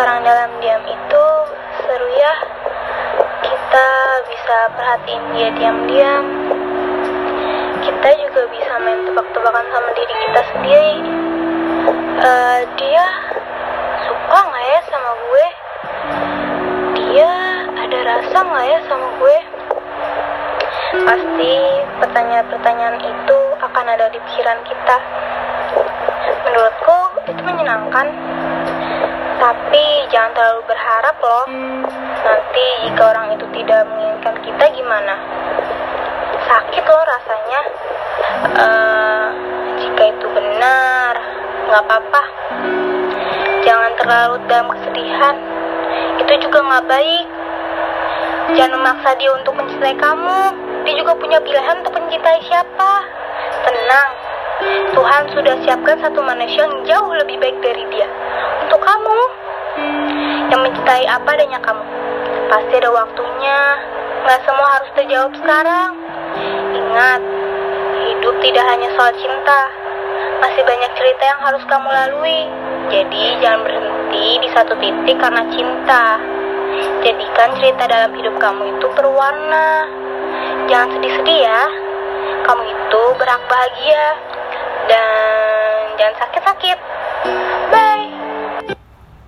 Orang dalam diam itu seru ya. Kita bisa perhatiin dia diam-diam. Kita juga bisa main tebak-tebakan sama diri kita sendiri. Eh, dia suka nggak ya sama gue? Dia ada rasa nggak ya sama gue? Pasti pertanyaan-pertanyaan itu akan ada di pikiran kita. Menurutku itu menyenangkan. Tapi jangan terlalu berharap loh. Nanti jika orang itu tidak menginginkan kita gimana? Sakit loh rasanya. Eh, jika itu benar, nggak apa-apa. Jangan terlalu dalam kesedihan. Itu juga nggak baik. Jangan memaksa dia untuk mencintai kamu. Dia juga punya pilihan untuk mencintai siapa. Tenang, Tuhan sudah siapkan satu manusia yang jauh lebih baik dari dia. Kamu, yang mencintai apa adanya kamu. Pasti ada waktunya. Nggak semua harus terjawab sekarang. Ingat, hidup tidak hanya soal cinta. Masih banyak cerita yang harus kamu lalui. Jadi jangan berhenti di satu titik karena cinta. Jadikan cerita dalam hidup kamu itu berwarna. Jangan sedih-sedih ya. Kamu itu berhak bahagia. Dan jangan sakit-sakit.